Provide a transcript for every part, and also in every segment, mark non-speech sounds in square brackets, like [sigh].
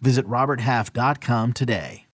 Visit RobertHalf.com today.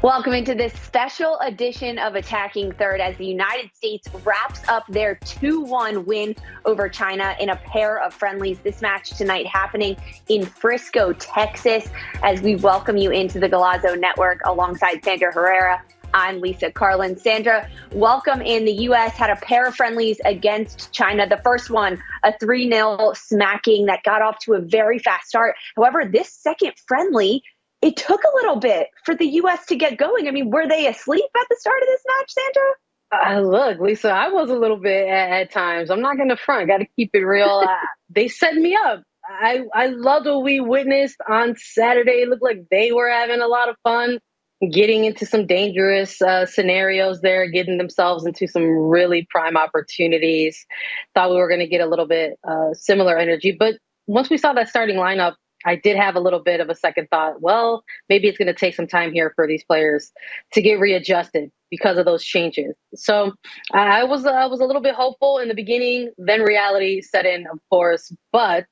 Welcome into this special edition of Attacking Third as the United States wraps up their 2 1 win over China in a pair of friendlies. This match tonight happening in Frisco, Texas, as we welcome you into the Golazo Network alongside Sandra Herrera. I'm Lisa Carlin. Sandra, welcome in. The U.S. had a pair of friendlies against China. The first one, a 3 0 smacking that got off to a very fast start. However, this second friendly it took a little bit for the U.S. to get going. I mean, were they asleep at the start of this match, Sandra? Uh, look, Lisa, I was a little bit at, at times. I'm not going to front. Got to keep it real. [laughs] uh, they set me up. I I loved what we witnessed on Saturday. It looked like they were having a lot of fun, getting into some dangerous uh, scenarios there, getting themselves into some really prime opportunities. Thought we were going to get a little bit uh, similar energy, but once we saw that starting lineup, I did have a little bit of a second thought. Well, maybe it's going to take some time here for these players to get readjusted because of those changes. So I was I was a little bit hopeful in the beginning. Then reality set in, of course. But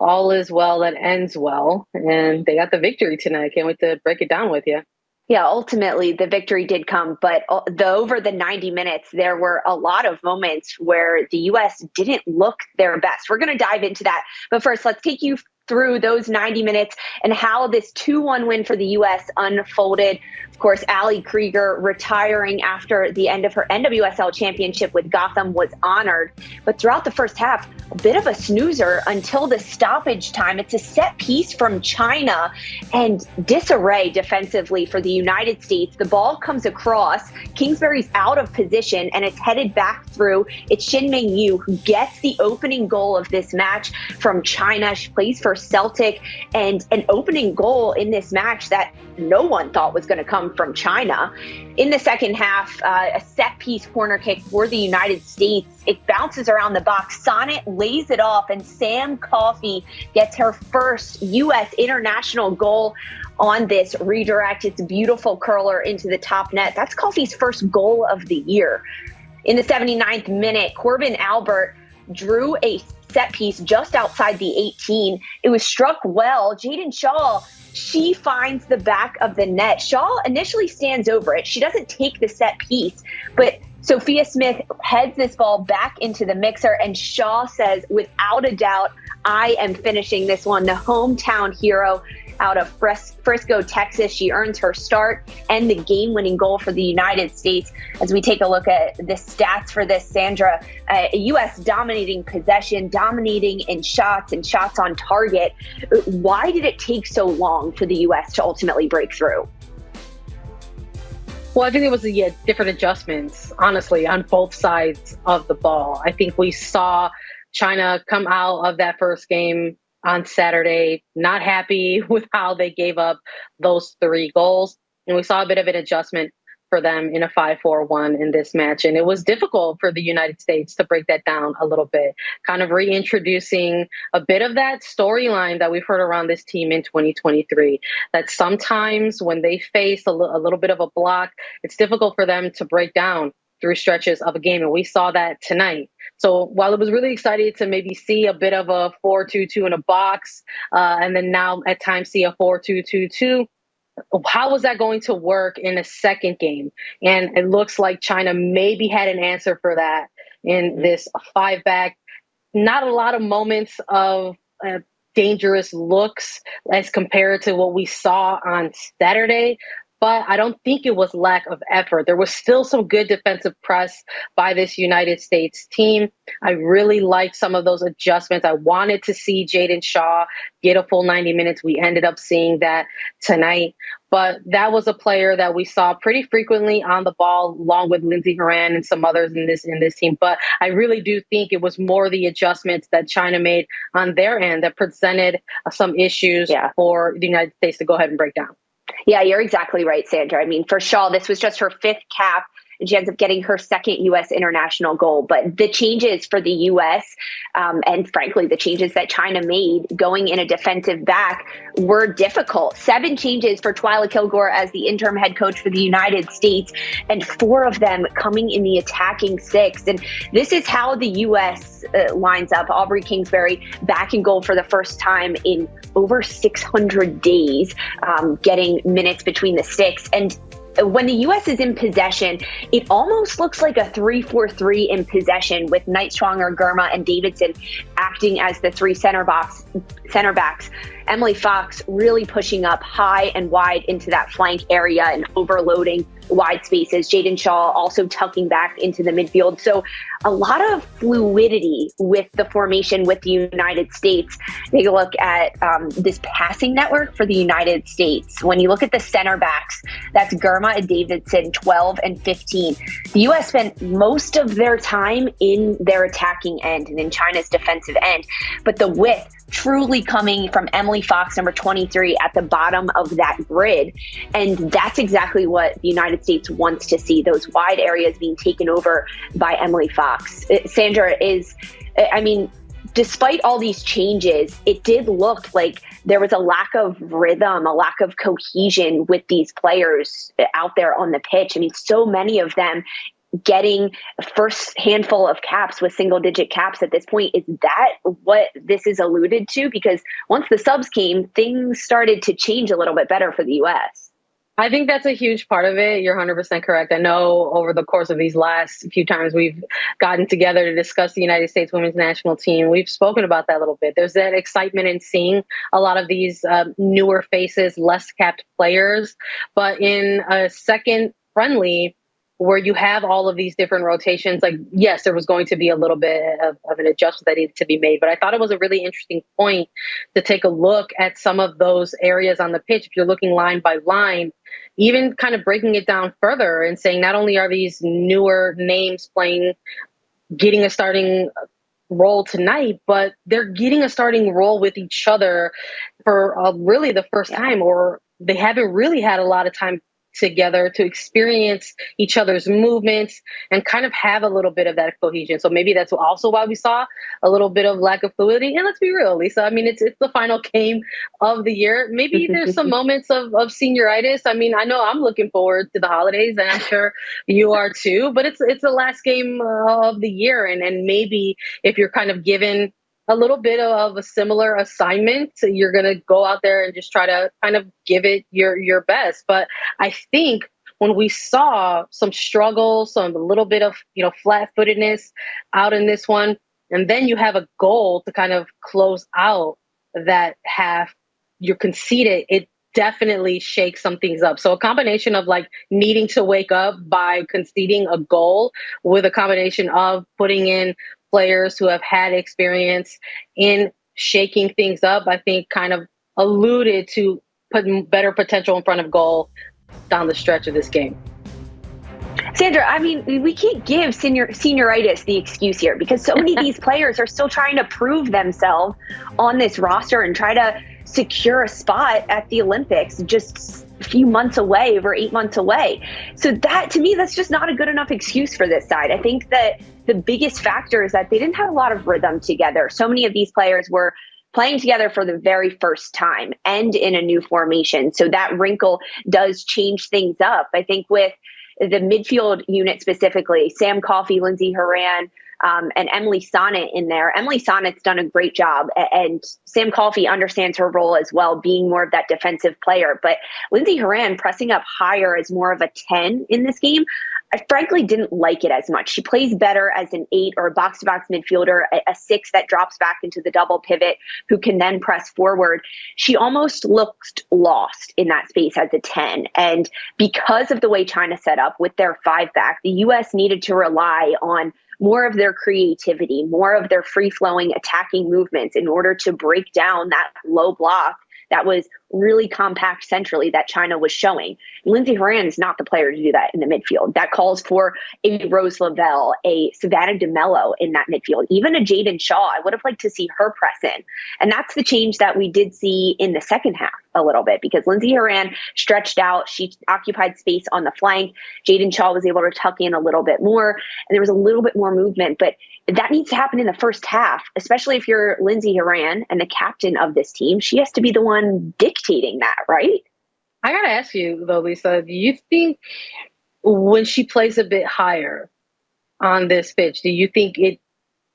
all is well that ends well, and they got the victory tonight. Can't wait to break it down with you. Yeah, ultimately the victory did come, but uh, the over the 90 minutes, there were a lot of moments where the U.S. didn't look their best. We're going to dive into that. But first, let's take you through those 90 minutes and how this 2 1 win for the U.S. unfolded. Of course, Ali Krieger retiring after the end of her NWSL championship with Gotham was honored. But throughout the first half, a bit of a snoozer until the stoppage time. It's a set piece from China and disarray defensively for the United States. The ball comes across. Kingsbury's out of position and it's headed back through. It's Shen Mengyu who gets the opening goal of this match from China. She plays for Celtic and an opening goal in this match that no one thought was going to come from China. In the second half, uh, a set piece corner kick for the United States. It bounces around the box. Sonnett lays it off, and Sam Coffey gets her first U.S. international goal on this redirect. It's a beautiful curler into the top net. That's Coffey's first goal of the year. In the 79th minute, Korbin Albert drew a set piece just outside the 18. It was struck well. Jaedyn Shaw, she finds the back of the net. Shaw initially stands over it. She doesn't take the set piece, but Sophia Smith heads this ball back into the mixer, and Shaw says, without a doubt, I am finishing this one. The hometown hero out of Frisco, Texas. She earns her start and the game winning goal for the United States. As we take a look at the stats for this, Sandra, uh, U.S. dominating possession, dominating in shots and shots on target. Why did it take so long for the U.S. to ultimately break through? Well, I think it was yeah, different adjustments, honestly, on both sides of the ball. I think we saw China come out of that first game on Saturday, not happy [laughs] with how they gave up those three goals. And we saw a bit of an adjustment for them in a 5 4 1 in this match. And it was difficult for the United States to break that down a little bit, kind of reintroducing a bit of that storyline that we've heard around this team in 2023. That sometimes when they face a, l- a little bit of a block, it's difficult for them to break down through stretches of a game. And we saw that tonight. So while it was really exciting to maybe see a bit of a 4 2 2 in a box, uh, and then now at times see a 4 2 2 2, how was that going to work in a second game? And it looks like China maybe had an answer for that in this five back. Not a lot of moments of uh, dangerous looks as compared to what we saw on Saturday, but I don't think it was lack of effort. There was still some good defensive press by this United States team. I really liked some of those adjustments. I wanted to see Jaedyn Shaw get a full 90 minutes. We ended up seeing that tonight. but that was a player that we saw pretty frequently on the ball, along with Lindsey Horan and some others in this in this team. But I really do think it was more the adjustments that China made on their end that presented some issues yeah. for the United States to go ahead and break down. Yeah, you're exactly right, Sandra. I mean, for Shaw, this was just her fifth cap she ends up getting her second U.S. international goal. But the changes for the U.S. Um, and frankly, the changes that China made going in a defensive back were difficult. Seven changes for Twyla Kilgore as the interim head coach for the United States, and four of them coming in the attacking six. And this is how the U.S. Uh, lines up. Aubrey Kingsbury back in goal for the first time in over 600 days, um, getting minutes between the sticks. And when the U.S. is in possession, it almost looks like a 3 4 3 in possession with Nighswonger, Girma, and Davidson acting as the three center box center backs. Emily Fox really pushing up high and wide into that flank area and overloading wide spaces. Jaedyn Shaw also tucking back into the midfield. So a lot of fluidity with the formation with the United States. Take a look at um, this passing network for the United States. When you look at the center backs, that's Girma and Davidson, 12 and 15. The U.S. spent most of their time in their attacking end and in China's defensive end, but the width truly coming from Emily Fox, number 23, at the bottom of that grid. And that's exactly what the United States wants to see those wide areas being taken over by Emily Fox. Uh, Sandra is, I mean, despite all these changes, it did look like there was a lack of rhythm, a lack of cohesion with these players out there on the pitch. I mean, so many of them getting first handful of caps with single digit caps at this point. Is that what this is alluded to? Because once the subs came things started to change a little bit better for the us I think that's a huge part of it. You're 100% correct. I know over the course of these last few times we've gotten together to discuss the United States women's national team, we've spoken about that a little bit. There's that excitement in seeing a lot of these um, newer faces, less capped players. But in a second friendly, where you have all of these different rotations, like, yes, there was going to be a little bit of, of, an adjustment that needed to be made. But I thought it was a really interesting point to take a look at some of those areas on the pitch. If you're looking line by line, even kind of breaking it down further and saying not only are these newer names playing, getting a starting role tonight, but they're getting a starting role with each other for uh, really the first time, or they haven't really had a lot of time together to experience each other's movements and kind of have a little bit of that cohesion. So maybe that's also why we saw a little bit of lack of fluidity. And let's be real, Lisa. I mean, it's it's the final [laughs] game of the year. Maybe [laughs] there's some moments of, of senioritis. I mean, I know I'm looking forward to the holidays, and I'm sure you are too. But it's it's the last game uh, of the year, and and maybe if you're kind of given a little bit of a similar assignment. You're going to go out there and just try to kind of give it your your best. But I think when we saw some struggle, some a little bit of you know flat-footedness out in this one, and then you have a goal to kind of close out that half, you're conceded. It definitely shakes some things up. So a combination of like needing to wake up by conceding a goal with a combination of putting in players who have had experience in shaking things up, I think kind of alluded to putting better potential in front of goal down the stretch of this game. Sandra, I mean, we can't give senior senioritis the excuse here because so many of [laughs] these players are still trying to prove themselves on this roster and try to secure a spot at the Olympics just a few months away or eight months away. So that to me, that's just not a good enough excuse for this side. I think that the biggest factor is that they didn't have a lot of rhythm together. So many of these players were playing together for the very first time and in a new formation. So that wrinkle does change things up. I think with the midfield unit specifically, Sam Coffey, Lindsey Horan, um, and Emily Sonnett in there. Emily Sonnett's done a great job, and Sam Coffey understands her role as well, being more of that defensive player. But Lindsey Horan pressing up higher as more of a 10 in this game. I frankly didn't like it as much. She plays better as an eight or a box to box midfielder, a, a, six that drops back into the double pivot, who can then press forward. She almost looked lost in that space as a 10. And because of the way China set up with their five back, the U.S. needed to rely on more of their creativity, more of their free flowing attacking movements in order to break down that low block that was really compact centrally that China was showing. Lindsey Horan is not the player to do that in the midfield. That calls for a Rose Lavelle, a Savannah DeMelo in that midfield, even a Jaedyn Shaw. I would have liked to see her press in. And that's the change that we did see in the second half a little bit because Lindsey Horan stretched out. She occupied space on the flank. Jaedyn Shaw was able to tuck in a little bit more, and there was a little bit more movement. But that needs to happen in the first half, especially if you're Lindsey Horan and the captain of this team. She has to be the one dictating that, right? I got to ask you, though, Lisa, do you think when she plays a bit higher on this pitch, do you think it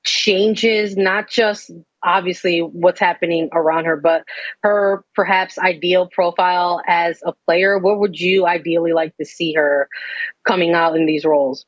changes not just obviously what's happening around her, but her perhaps ideal profile as a player? What would you ideally like to see her coming out in these roles?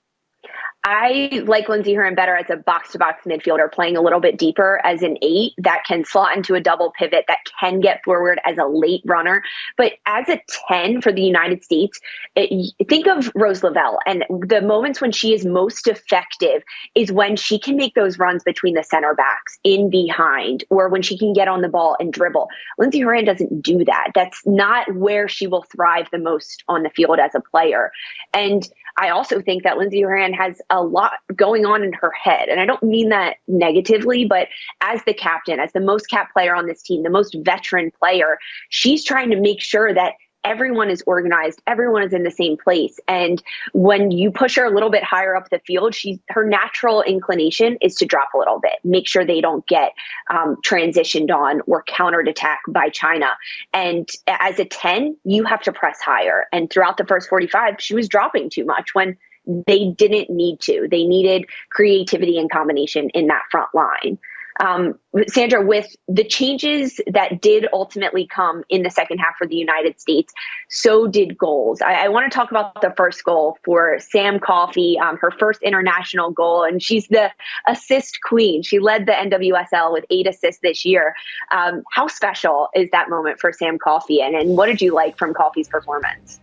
I like Lindsey Horan better as a box to box midfielder, playing a little bit deeper as an eight that can slot into a double pivot, that can get forward as a late runner. But as a 10 for the United States, it, think of Rose Lavelle. And the moments when she is most effective is when she can make those runs between the center backs, in behind, or when she can get on the ball and dribble. Lindsey Horan doesn't do that. That's not where she will thrive the most on the field as a player. And I also think that Lindsey Horan has a lot going on in her head. And I don't mean that negatively, but as the captain, as the most cap player on this team, the most veteran player, she's trying to make sure that everyone is organized. Everyone is in the same place. And when you push her a little bit higher up the field she's her natural inclination is to drop a little bit make sure they don't get um, transitioned on or countered attack by china. And as a 10 you have to press higher. And throughout the first 45 she was dropping too much when they didn't need to. They needed creativity and combination in that front line um, Sandra, with the changes that did ultimately come in the second half for the United States, so did goals. I, I want to talk about the first goal for Sam Coffey, um, her first international goal, and she's the assist queen. She led the NWSL with eight assists this year. Um, how special is that moment for Sam Coffey, and, and what did you like from Coffey's performance?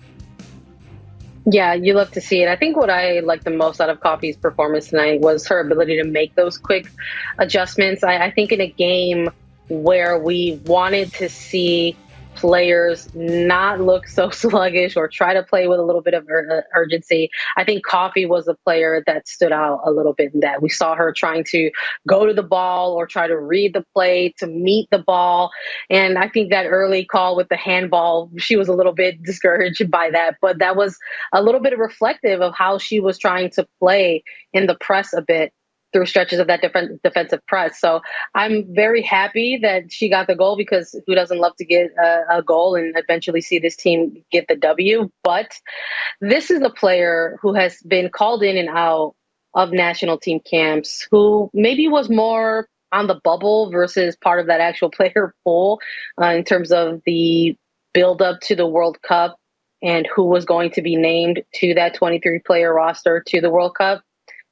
Yeah, you love to see it. I think what I liked the most out of Coffey's performance tonight was her ability to make those quick adjustments. I, I think in a game where we wanted to see players not look so [laughs] sluggish or try to play with a little bit of ur- uh, urgency. I think Coffey was a player that stood out a little bit in that. We saw her trying to go to the ball or try to read the play to meet the ball. And I think that early call with the handball, she was a little bit [laughs] discouraged by that, but that was a little bit reflective of how she was trying to play in the press a bit through stretches of that different defensive press. So I'm very happy that she got the goal because who doesn't love to get a, a, goal and eventually see this team get the W? But this is a player who has been called in and out of national team camps, who maybe was more on the bubble versus part of that actual [laughs] player pool uh, in terms of the build up to the World Cup and who was going to be named to that 23 player roster to the World Cup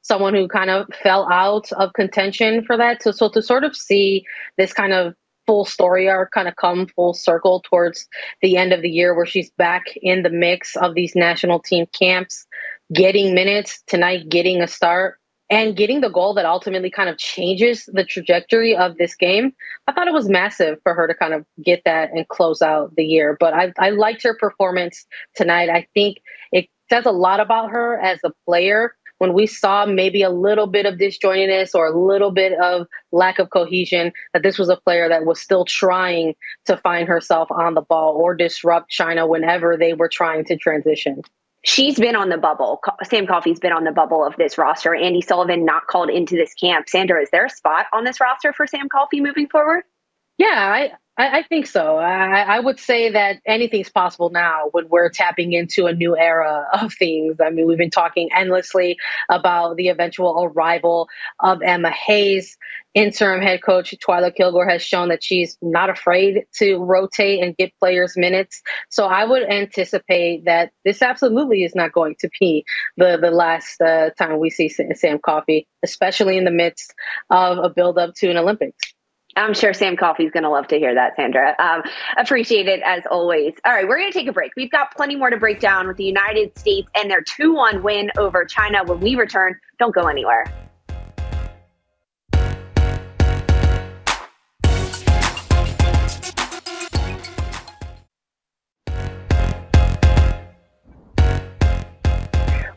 someone who kind of fell out of contention for that. So, so to sort of see this kind of full story arc kind of come full circle towards the end of the year where she's back in the mix of these national team camps, getting minutes tonight, getting a start. And getting the goal that ultimately kind of changes the trajectory of this game, I thought it was massive for her to kind of get that and close out the year. But I, I liked her performance tonight. I think it says a lot about her as a player when we saw maybe a little bit of disjointedness or a little bit of lack of cohesion, that this was a player that was still trying to find herself on the ball or disrupt China whenever they were trying to transition. She's been on the bubble. Sam Coffey's been on the bubble of this roster. Andi Sullivan not called into this camp. Sandra, is there a spot on this roster for Sam Coffey moving forward? Yeah, I, I, I think so. I, I, would say that anything's possible now when we're tapping into a new era of things. I mean, we've been talking endlessly about the eventual arrival of Emma Hayes. Interim head coach Twyla Kilgore has shown that she's not afraid to rotate and get players minutes. So I would anticipate that this absolutely is not going to be the, the last uh, time we see Sam Coffey, especially in the midst of a build up to an Olympics. I'm sure Sam Coffey's going to love to hear that, Sandra. Um, appreciate it as always. All right, we're going to take a break. We've got plenty more to break down with the United States and their 2 1 win over China when we return. Don't go anywhere.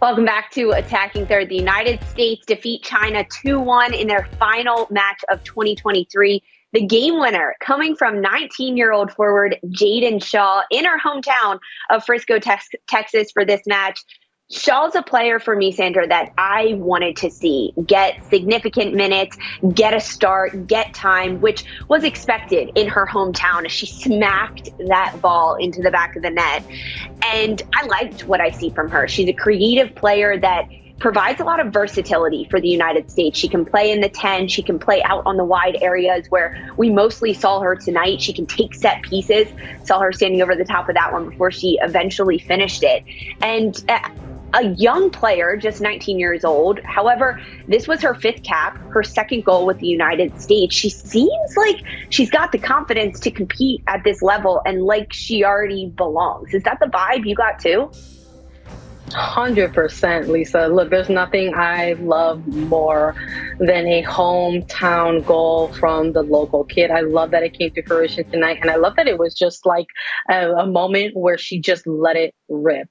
Welcome back to Attacking Third. The United States defeat China 2 1 in their final match of 2023. The game winner coming from 19 year old forward Jaedyn Shaw in her hometown of Frisco, Texas for this match. Shaw's a player for me, Sandra, that I wanted to see get significant minutes, get a start, get time, which was expected in her hometown as she smacked that ball into the back of the net. And I liked what I see from her. She's a creative player that provides a lot of versatility for the United States. She can play in the 10, she can play out on the wide areas where we mostly saw her tonight. She can take set pieces. Saw her standing over the top of that one before she eventually finished it. And uh, a young player, just 19 years old. However, this was her fifth cap, her second goal with the United States. She seems like she's got the confidence to compete at this level and like she already belongs. Is that the vibe you got too? 100% Lisa. Look, there's nothing I love more than a hometown goal from the local kid. I love that it came to fruition tonight. And I love that it was just like a, a moment where she just let it rip.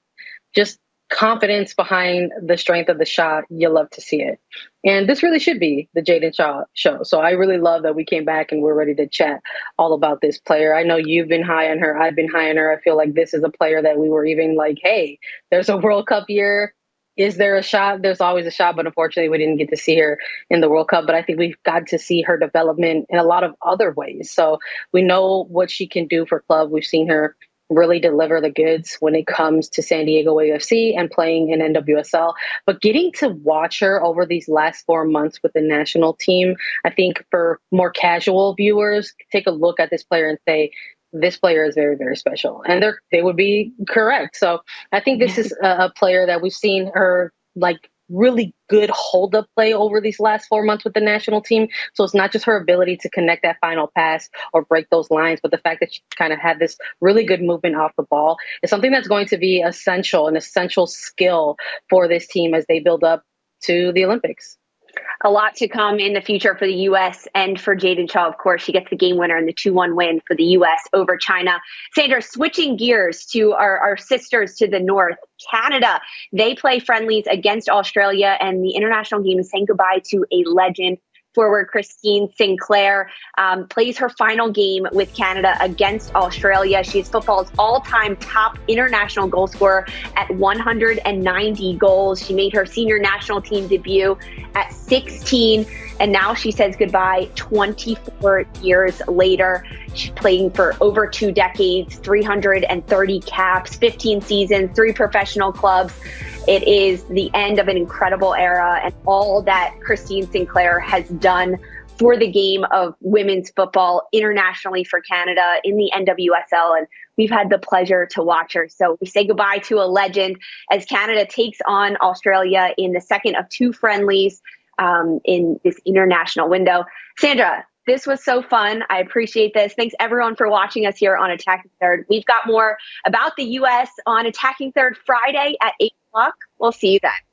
Just confidence behind the strength of the shot, you love to see it. And this really should be the Jaedyn Shaw show. So I really love that we came back and we're ready to chat all about this player. I know you've been high on her. I've been high on her. I feel like this is a player that we were even like, hey, there's a World Cup year. Is there a shot? There's always a shot, but unfortunately, we didn't get to see her in the World Cup. But I think we've got to see her development in a lot of other ways. So we know what she can do for club. We've seen her really deliver the goods when it comes to San Diego AFC and playing in NWSL. But getting to watch her over these last four months with the national team, I think for more casual viewers, take a look at this player and say, this player is very, very special. And they they would be correct. So I think this is a, a player that we've seen her like really good hold up play over these last four months with the national team. So it's not just her ability to connect that final pass or break those lines, but the fact that she kind of had this really good movement off the ball is something that's going to be essential, an essential skill for this team as they build up to the Olympics a lot to come in the future for the U.S. and for Jaedyn Shaw. Of course, she gets the game winner and the 2 1 win for the U.S. over China. Sandra, switching gears to our, our sisters to the north, Canada. They play friendlies against Australia, and the international game is saying goodbye to a legend forward Christine Sinclair um, plays her final game with Canada against Australia. She's football's all time top international goal scorer at 190 goals. She made her senior national team debut at 16, and now she says goodbye 24 years later. She's playing for over two decades, 330 caps, 15 seasons, three professional clubs. It is the end of an incredible era and all that Christine Sinclair has done for the game of women's football internationally for Canada in the NWSL. And we've had the pleasure to watch her. So we say goodbye to a legend as Canada takes on Australia in the second of two friendlies um, in this international window. Sandra, this was so fun. I appreciate this. Thanks everyone for watching us here on Attacking Third. We've got more about the U.S. on Attacking Third Friday at 8 o'clock. We'll see you then.